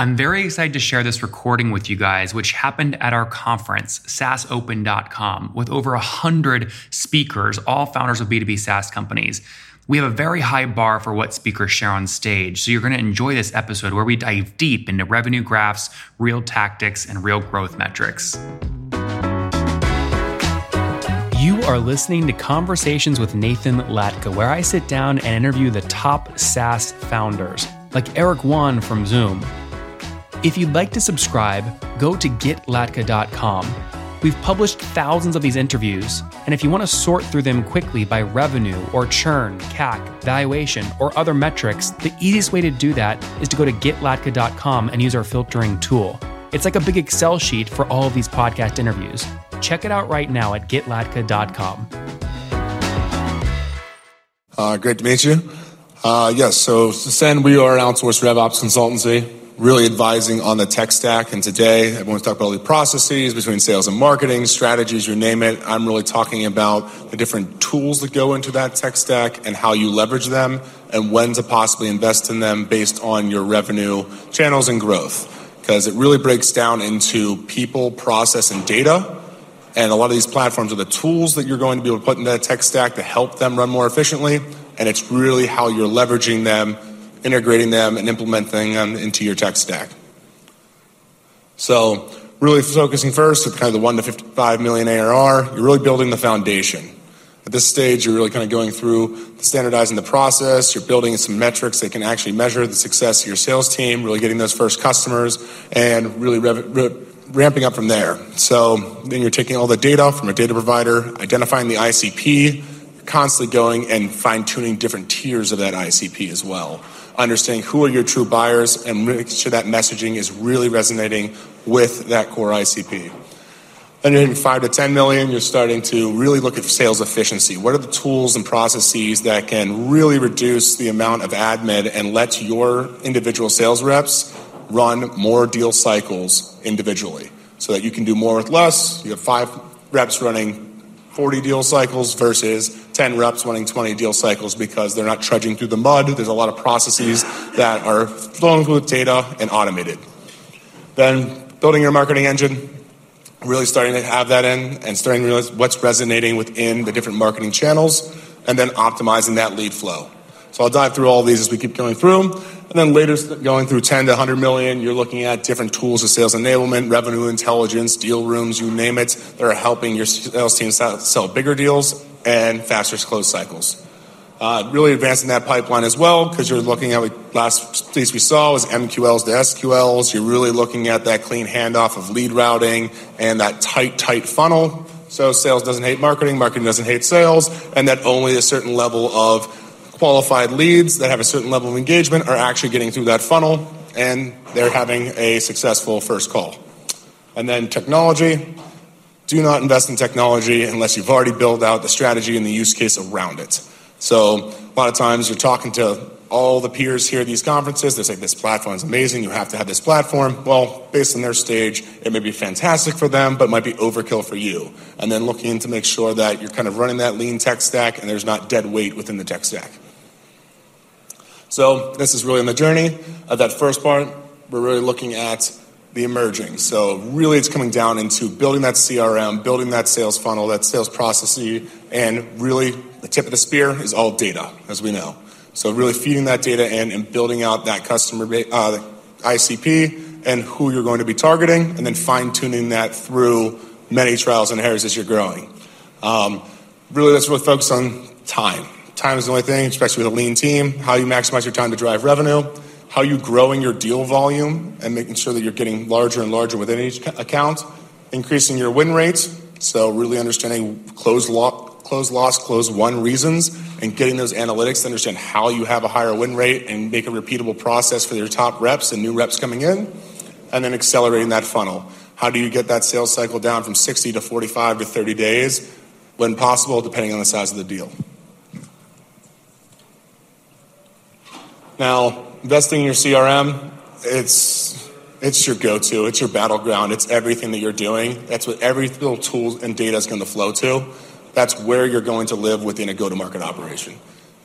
I'm very excited to share this recording with you guys, which happened at our conference, SaaSopen.com, with over 100 speakers, all founders of B2B SaaS companies. We have a very high bar for what speakers share on stage, so you're going to enjoy this episode where we dive deep into revenue graphs, real tactics, and real growth metrics. You are listening to Conversations with Nathan Latka, where I sit down and interview the top SaaS founders, like Eric Yuan from Zoom. If you'd like to subscribe, go to getlatka.com. We've published thousands of these interviews, and if you want to sort through them quickly by revenue or churn, CAC, valuation, or other metrics, the easiest way to do that is to go to getlatka.com and use our filtering tool. It's like a big Excel sheet for all of these podcast interviews. Check it out right now at getlatka.com. Uh, great to meet you. Uh, yes, so Ascend, we are an outsourced RevOps consultancy really advising on the tech stack. And today, everyone's talking about all the processes between sales and marketing, strategies, you name it. I'm really talking about the different tools that go into that tech stack and how you leverage them and when to possibly invest in them based on your revenue channels and growth. Because it really breaks down into people, process, and data. And a lot of these platforms are the tools that you're going to be able to put into that tech stack to help them run more efficiently. And it's really how you're leveraging them integrating them and implementing them into your tech stack. So, really focusing first at kind of the 1 to 55 million ARR, you're really building the foundation. At this stage, you're really kind of going through standardizing the process, you're building some metrics that can actually measure the success of your sales team, really getting those first customers, and really rev- re- ramping up from there. So, then you're taking all the data from a data provider, identifying the ICP, constantly going and fine tuning different tiers of that ICP as well understanding who are your true buyers and making sure that messaging is really resonating with that core ICP. Then you're hitting five to 10 million, you're starting to really look at sales efficiency. What are the tools and processes that can really reduce the amount of admin and let your individual sales reps run more deal cycles individually so that you can do more with less? You have five reps running 40 deal cycles versus 10 reps running 20 deal cycles because they're not trudging through the mud. There's a lot of processes that are flowing through data and automated. Then building your marketing engine, really starting to have that in and starting to realize what's resonating within the different marketing channels and then optimizing that lead flow. So I'll dive through all these as we keep going through. And then later, going through 10 to 100 million, you're looking at different tools of sales enablement, revenue intelligence, deal rooms, you name it, that are helping your sales team sell bigger deals and faster close cycles. Uh, really advancing that pipeline as well, because you're looking at what last piece we saw was MQLs to SQLs. You're really looking at that clean handoff of lead routing and that tight, tight funnel. So sales doesn't hate marketing, marketing doesn't hate sales, and that only a certain level of qualified leads that have a certain level of engagement are actually getting through that funnel and they're having a successful first call. And then technology. Do not invest in technology unless you've already built out the strategy and the use case around it. So, a lot of times you're talking to all the peers here at these conferences. They say this platform is amazing. You have to have this platform. Well, based on their stage, it may be fantastic for them, but might be overkill for you. And then looking to make sure that you're kind of running that lean tech stack and there's not dead weight within the tech stack. So this is really on the journey of that first part. We're really looking at the emerging. So really it's coming down into building that CRM, building that sales funnel, that sales process, and really the tip of the spear is all data, as we know. So really feeding that data in and building out that customer uh, ICP and who you're going to be targeting, and then fine tuning that through many trials and errors as you're growing. Um, really, let's really focus on time. Time is the only thing, especially with a lean team. How you maximize your time to drive revenue, how you growing your deal volume and making sure that you're getting larger and larger within each account, increasing your win rates. So really understanding close loss, close loss, close one reasons, and getting those analytics to understand how you have a higher win rate and make a repeatable process for your top reps and new reps coming in, and then accelerating that funnel. How do you get that sales cycle down from 60 to 45 to 30 days when possible, depending on the size of the deal? Now, investing in your CRM, it's it's your go-to, it's your battleground, it's everything that you're doing. That's what every little tool and data is going to flow to. That's where you're going to live within a go-to-market operation.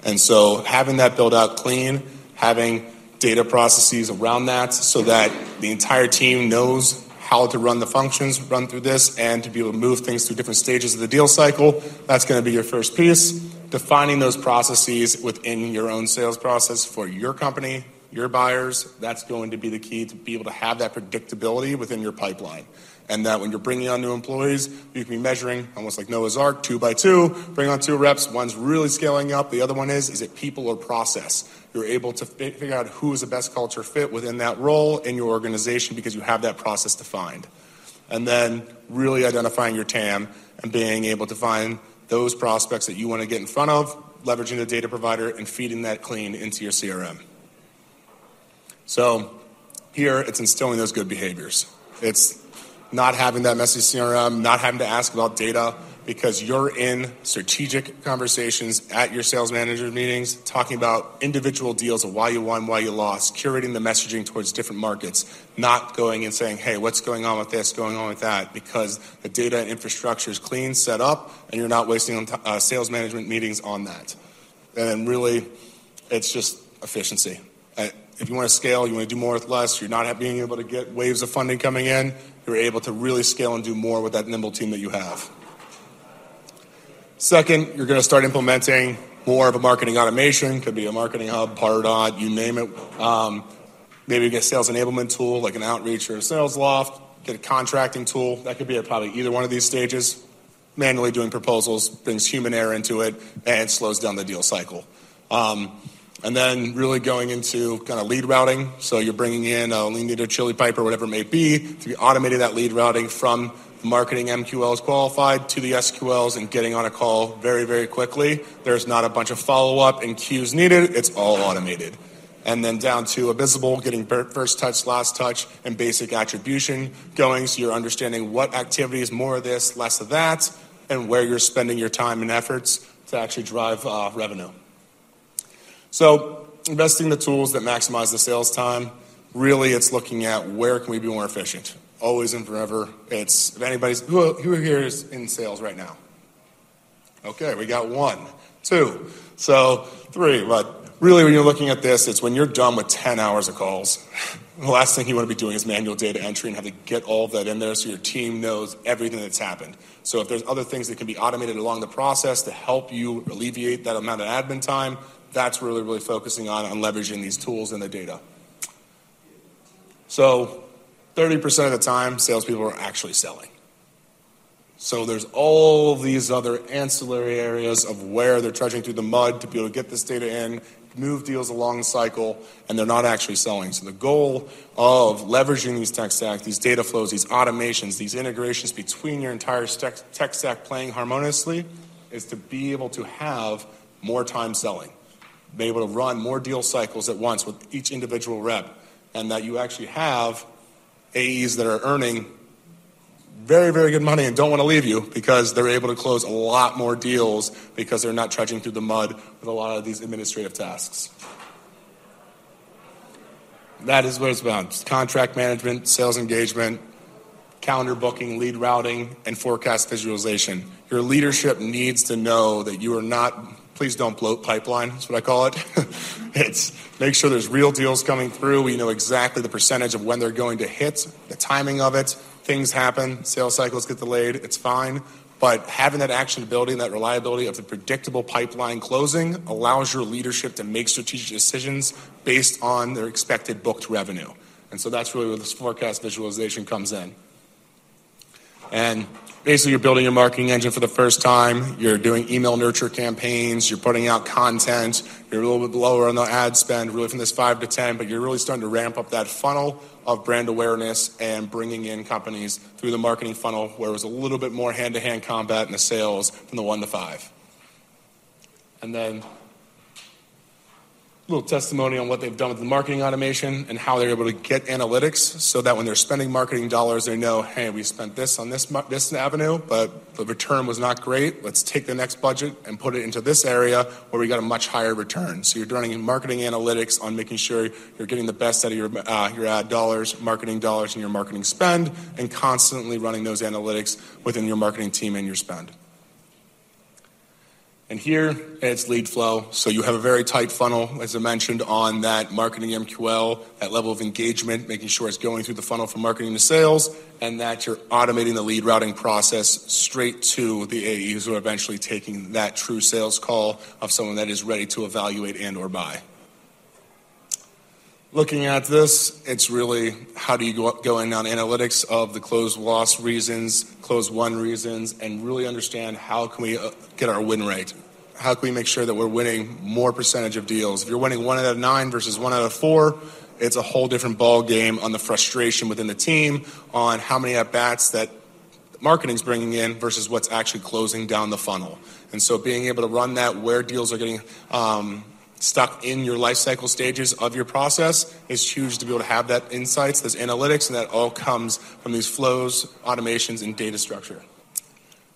And so having that built out clean, having data processes around that so that the entire team knows how to run the functions, run through this, and to be able to move things through different stages of the deal cycle. That's going to be your first piece. Defining those processes within your own sales process for your company, your buyers, that's going to be the key to be able to have that predictability within your pipeline. And that when you're bringing on new employees, you can be measuring almost like Noah's Ark, two by two, bring on two reps. One's really scaling up. The other one is, is it people or process? You're able to figure out who is the best culture fit within that role in your organization because you have that process defined. And then really identifying your TAM and being able to find those prospects that you want to get in front of, leveraging the data provider and feeding that clean into your CRM. So here it's instilling those good behaviors. It's not having that messy CRM, not having to ask about data because you're in strategic conversations at your sales manager meetings, talking about individual deals of why you won, why you lost, curating the messaging towards different markets, not going and saying, hey, what's going on with this, going on with that, because the data and infrastructure is clean, set up, and you're not wasting uh, sales management meetings on that. And really, it's just efficiency. Uh, if you want to scale, you want to do more with less, you're not being able to get waves of funding coming in, you're able to really scale and do more with that nimble team that you have. Second, you're going to start implementing more of a marketing automation. Could be a marketing hub, Pardot, you name it. Um, maybe get a sales enablement tool like an outreach or a SalesLoft. Get a contracting tool. That could be at probably either one of these stages. Manually doing proposals brings human error into it and slows down the deal cycle. Um, and then really going into kind of lead routing. So you're bringing in a lean leader, Chili Piper, or whatever it may be to be automating that lead routing from marketing MQLs qualified to the SQLs and getting on a call very, very quickly. There's not a bunch of follow up and queues needed. It's all automated. And then down to a Bizible, getting first touch, last touch, and basic attribution going so you're understanding what activity is more of this, less of that, and where you're spending your time and efforts to actually drive uh, revenue. So, investing the tools that maximize the sales time, really it's looking at where can we be more efficient. Always and forever. It's if anybody's who, who here is in sales right now? Okay, we got one, two, so three. But really, when you're looking at this, it's when you're done with 10 hours of calls. The last thing you want to be doing is manual data entry and have to get all of that in there so your team knows everything that's happened. So if there's other things that can be automated along the process to help you alleviate that amount of admin time, that's really, really focusing on, on leveraging these tools and the data. So 30% of the time, salespeople are actually selling. So there's all these other ancillary areas of where they're trudging through the mud to be able to get this data in, move deals along the cycle, and they're not actually selling. So the goal of leveraging these tech stacks, these data flows, these automations, these integrations between your entire tech stack playing harmoniously is to be able to have more time selling be able to run more deal cycles at once with each individual rep, and that you actually have AEs that are earning very, very good money and don't want to leave you because they're able to close a lot more deals because they're not trudging through the mud with a lot of these administrative tasks. That is what it's about it's contract management, sales engagement, calendar booking, lead routing, and forecast visualization. Your leadership needs to know that you are not please don't bloat pipeline. That's what I call it. it's make sure there's real deals coming through. We know exactly the percentage of when they're going to hit, the timing of it. Things happen, sales cycles get delayed. It's fine. But having that actionability and that reliability of the predictable pipeline closing allows your leadership to make strategic decisions based on their expected booked revenue. And so that's really where this forecast visualization comes in. And basically you're building your marketing engine for the first time. You're doing email nurture campaigns. You're putting out content. You're a little bit lower on the ad spend, really from this five to 10, but you're really starting to ramp up that funnel of brand awareness and bringing in companies through the marketing funnel where it was a little bit more hand to hand combat in the sales from the one to five. And then little testimony on what they've done with the marketing automation and how they're able to get analytics so that when they're spending marketing dollars, they know, hey, we spent this on this, this avenue, but the return was not great. Let's take the next budget and put it into this area where we got a much higher return. So you're running marketing analytics on making sure you're getting the best out of your, uh, your ad dollars, marketing dollars, and your marketing spend, and constantly running those analytics within your marketing team and your spend. And here it's lead flow. So you have a very tight funnel, as I mentioned, on that marketing MQL, that level of engagement, making sure it's going through the funnel from marketing to sales, and that you're automating the lead routing process straight to the AEs who are eventually taking that true sales call of someone that is ready to evaluate and or buy. Looking at this, it's really how do you go, go in on analytics of the closed loss reasons, closed won reasons, and really understand how can we uh, get our win rate. How can we make sure that we're winning more percentage of deals? If you're winning one out of nine versus one out of four, it's a whole different ball game on the frustration within the team, on how many at bats that marketing's bringing in versus what's actually closing down the funnel. And so being able to run that where deals are getting um, stuck in your life cycle stages of your process is huge to be able to have that insights, those analytics, and that all comes from these flows, automations, and data structure.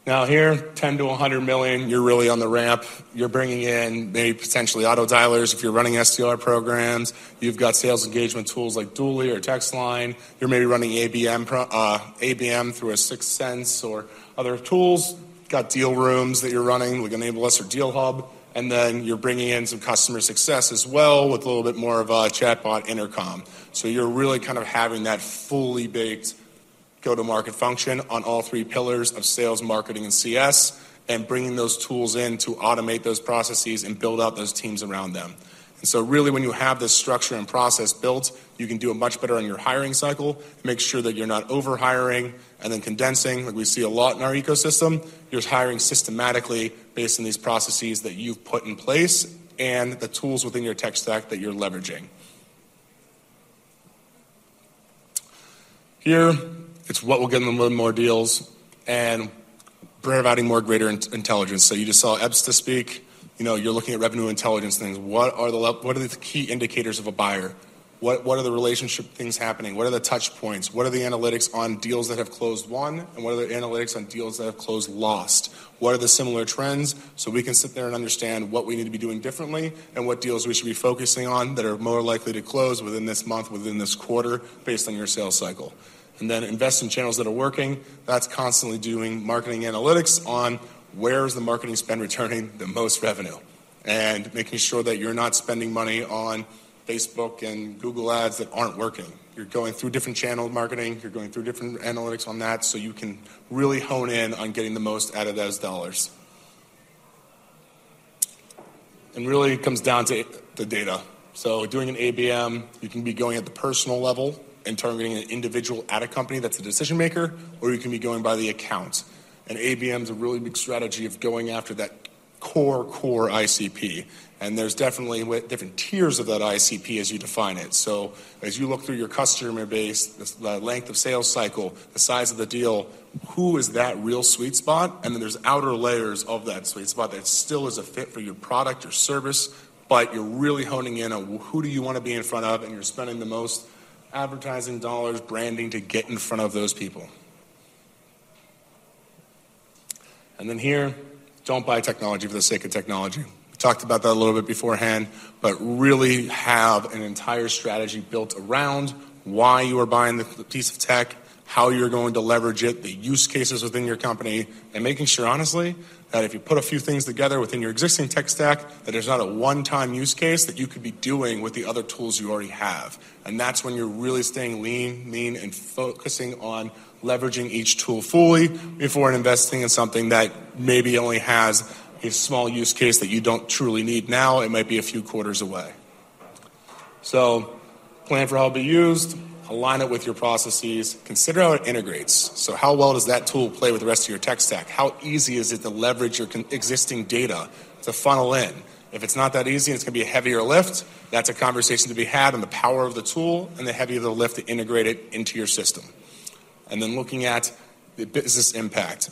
Now here, 10 to 100 million, you're really on the ramp. You're bringing in maybe potentially auto dialers if you're running SDR programs. You've got sales engagement tools like Dooly or TextLine. You're maybe running ABM, uh, ABM through a 6sense or other tools. Got deal rooms that you're running like Enable Us or Deal Hub and then you're bringing in some customer success as well with a little bit more of a chatbot intercom. So you're really kind of having that fully baked go-to-market function on all three pillars of sales, marketing, and CS, and bringing those tools in to automate those processes and build out those teams around them. And so, really, when you have this structure and process built, you can do it much better on your hiring cycle. Make sure that you're not over hiring and then condensing, like we see a lot in our ecosystem. You're hiring systematically based on these processes that you've put in place and the tools within your tech stack that you're leveraging. Here, it's what will get them more deals and providing more greater intelligence. So you just saw Ebsta speak you know, you're looking at revenue intelligence things. What are the what are the key indicators of a buyer? What what are the relationship things happening? What are the touch points? What are the analytics on deals that have closed won, and what are the analytics on deals that have closed lost? What are the similar trends? So we can sit there and understand what we need to be doing differently and what deals we should be focusing on that are more likely to close within this month, within this quarter, based on your sales cycle. And then invest in channels that are working. That's constantly doing marketing analytics on where is the marketing spend returning the most revenue? And making sure that you're not spending money on Facebook and Google ads that aren't working. You're going through different channel marketing, you're going through different analytics on that so you can really hone in on getting the most out of those dollars. And really it comes down to the data. So doing an ABM, you can be going at the personal level and targeting an individual at a company that's a decision maker, or you can be going by the account. And ABM is a really big strategy of going after that core, core ICP. And there's definitely different tiers of that ICP as you define it. So as you look through your customer base, the length of sales cycle, the size of the deal, who is that real sweet spot? And then there's outer layers of that sweet spot that still is a fit for your product or service, but you're really honing in on who do you want to be in front of, and you're spending the most advertising dollars, branding to get in front of those people. And then here, don't buy technology for the sake of technology. We talked about that a little bit beforehand, but really have an entire strategy built around why you are buying the piece of tech, how you're going to leverage it, the use cases within your company, and making sure, honestly, that if you put a few things together within your existing tech stack, that there's not a one-time use case that you could be doing with the other tools you already have. And that's when you're really staying lean, mean, and focusing on leveraging each tool fully before investing in something that maybe only has a small use case that you don't truly need now. It might be a few quarters away. So, plan for how it'll be used, align it with your processes, consider how it integrates. So, how well does that tool play with the rest of your tech stack? How easy is it to leverage your existing data to funnel in? If it's not that easy, and it's going to be a heavier lift. That's a conversation to be had on the power of the tool and the heavier the lift to integrate it into your system and then looking at the business impact.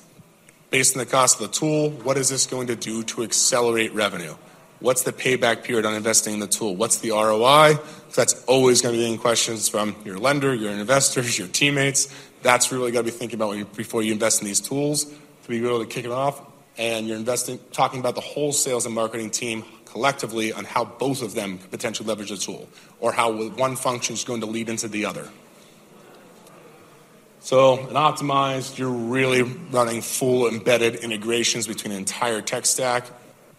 Based on the cost of the tool, what is this going to do to accelerate revenue? What's the payback period on investing in the tool? What's the ROI? That's always going to be in questions from your lender, your investors, your teammates. That's really got to be thinking about you, before you invest in these tools to be able to kick it off. And you're investing, talking about the whole sales and marketing team collectively on how both of them could potentially leverage the tool or how one function is going to lead into the other. So, in optimized, you're really running full embedded integrations between an entire tech stack.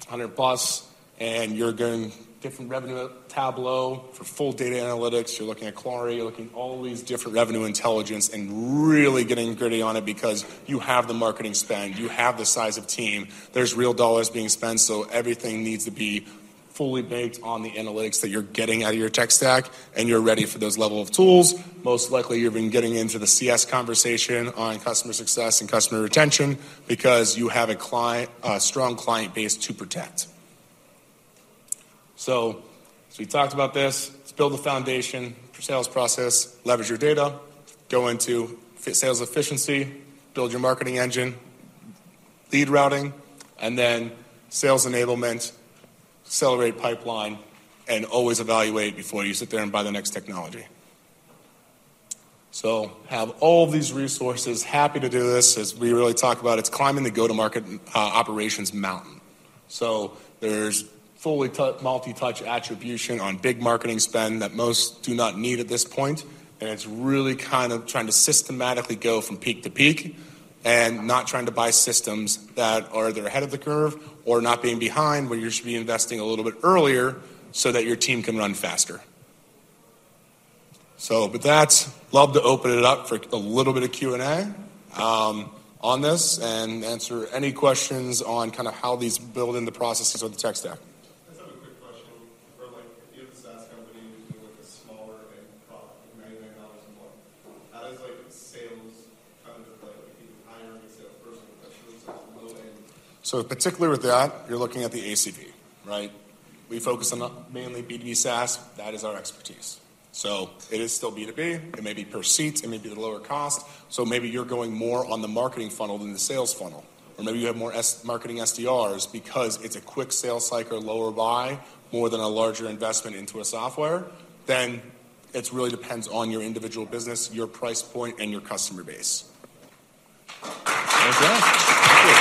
100 plus, and you're going different revenue Tableau for full data analytics. You're looking at Clari, you're looking at all these different revenue intelligence and really getting gritty on it because you have the marketing spend, you have the size of team, there's real dollars being spent, so everything needs to be fully baked on the analytics that you're getting out of your tech stack, and you're ready for those level of tools. Most likely, you've been getting into the CS conversation on customer success and customer retention because you have a client, a strong client base to protect. So, so we talked about this. Let's build the foundation for sales process, leverage your data, go into sales efficiency, build your marketing engine, lead routing, and then sales enablement, accelerate pipeline, and always evaluate before you sit there and buy the next technology. So have all of these resources. Happy to do this as we really talk about. It's climbing the go-to-market uh, operations mountain. So there's fully multi-touch attribution on big marketing spend that most do not need at this point, and it's really kind of trying to systematically go from peak to peak and not trying to buy systems that are either ahead of the curve or not being behind where you should be investing a little bit earlier so that your team can run faster. So, with that, love to open it up for a little bit of Q&A um, on this and answer any questions on kind of how these build in the processes of the tech stack. So particularly with that, you're looking at the ACV, right? We focus on mainly B2B SaaS. That is our expertise. So it is still B2B. It may be per seat. It may be the lower cost. So maybe you're going more on the marketing funnel than the sales funnel. Or maybe you have more marketing SDRs because it's a quick sales cycle, lower buy, more than a larger investment into a software. Then it really depends on your individual business, your price point, and your customer base. Okay.